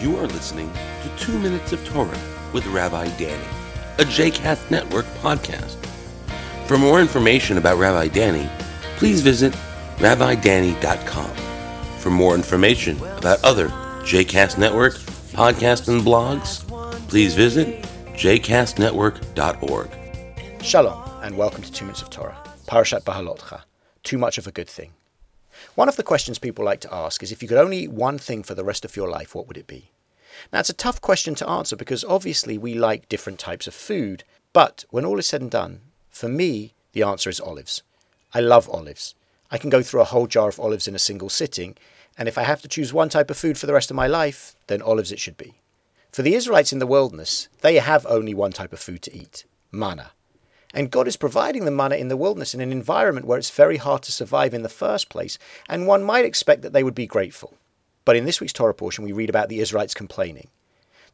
You are listening to 2 Minutes of Torah with Rabbi Danny, a JCast Network podcast. For more information about Rabbi Danny, please visit rabbidanny.com. For more information about other JCast Network podcasts and blogs, please visit jcastnetwork.org. Shalom, and welcome to Two Minutes of Torah, Parashat Bahalotcha, Too Much of a Good Thing. One of the questions people like to ask is if you could only eat one thing for the rest of your life, what would it be? Now, it's a tough question to answer because obviously we like different types of food, but when all is said and done, for me, the answer is olives. I love olives. I can go through a whole jar of olives in a single sitting, and if I have to choose one type of food for the rest of my life, then olives it should be. For the Israelites in the wilderness, they have only one type of food to eat manna. And God is providing the manna in the wilderness in an environment where it's very hard to survive in the first place, and one might expect that they would be grateful. But in this week's Torah portion, we read about the Israelites complaining.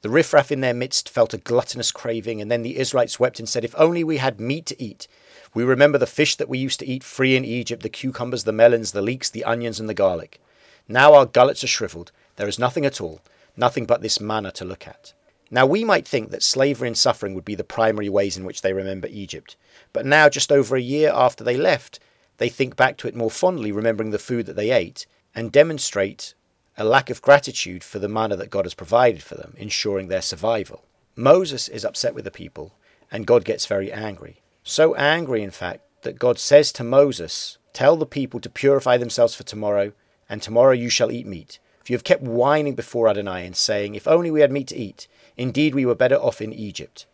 The riffraff in their midst felt a gluttonous craving, and then the Israelites wept and said, If only we had meat to eat. We remember the fish that we used to eat free in Egypt, the cucumbers, the melons, the leeks, the onions, and the garlic. Now our gullets are shriveled. There is nothing at all, nothing but this manna to look at. Now, we might think that slavery and suffering would be the primary ways in which they remember Egypt, but now, just over a year after they left, they think back to it more fondly, remembering the food that they ate, and demonstrate a lack of gratitude for the manna that God has provided for them, ensuring their survival. Moses is upset with the people, and God gets very angry. So angry, in fact, that God says to Moses, Tell the people to purify themselves for tomorrow, and tomorrow you shall eat meat. You have kept whining before Adonai and saying, If only we had meat to eat, Indeed, we were better off in Egypt.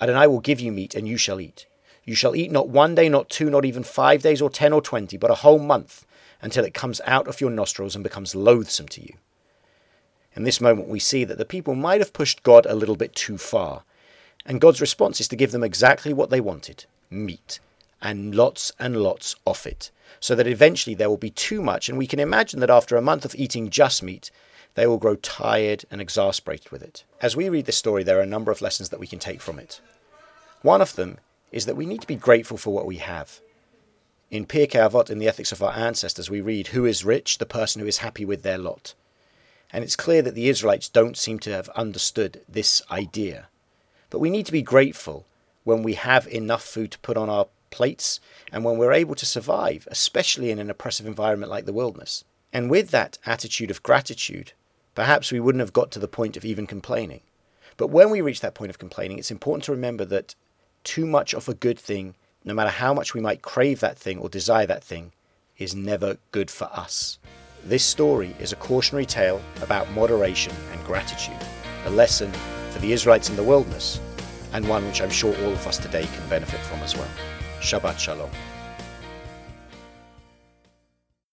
Adonai will give you meat, and you shall eat. You shall eat not one day, not two, not even five days, or ten, or twenty, but a whole month, until it comes out of your nostrils and becomes loathsome to you. In this moment, we see that the people might have pushed God a little bit too far, and God's response is to give them exactly what they wanted meat, and lots and lots of it, so that eventually there will be too much, and we can imagine that after a month of eating just meat, they will grow tired and exasperated with it. As we read this story, there are a number of lessons that we can take from it. One of them is that we need to be grateful for what we have. In Pirkei Avot, in the Ethics of Our Ancestors, we read, Who is rich? The person who is happy with their lot. And it's clear that the Israelites don't seem to have understood this idea. But we need to be grateful when we have enough food to put on our plates and when we're able to survive, especially in an oppressive environment like the wilderness. And with that attitude of gratitude, perhaps we wouldn't have got to the point of even complaining. But when we reach that point of complaining, it's important to remember that too much of a good thing, no matter how much we might crave that thing or desire that thing, is never good for us. This story is a cautionary tale about moderation and gratitude, a lesson for the Israelites in the wilderness, and one which I'm sure all of us today can benefit from as well. Shabbat Shalom.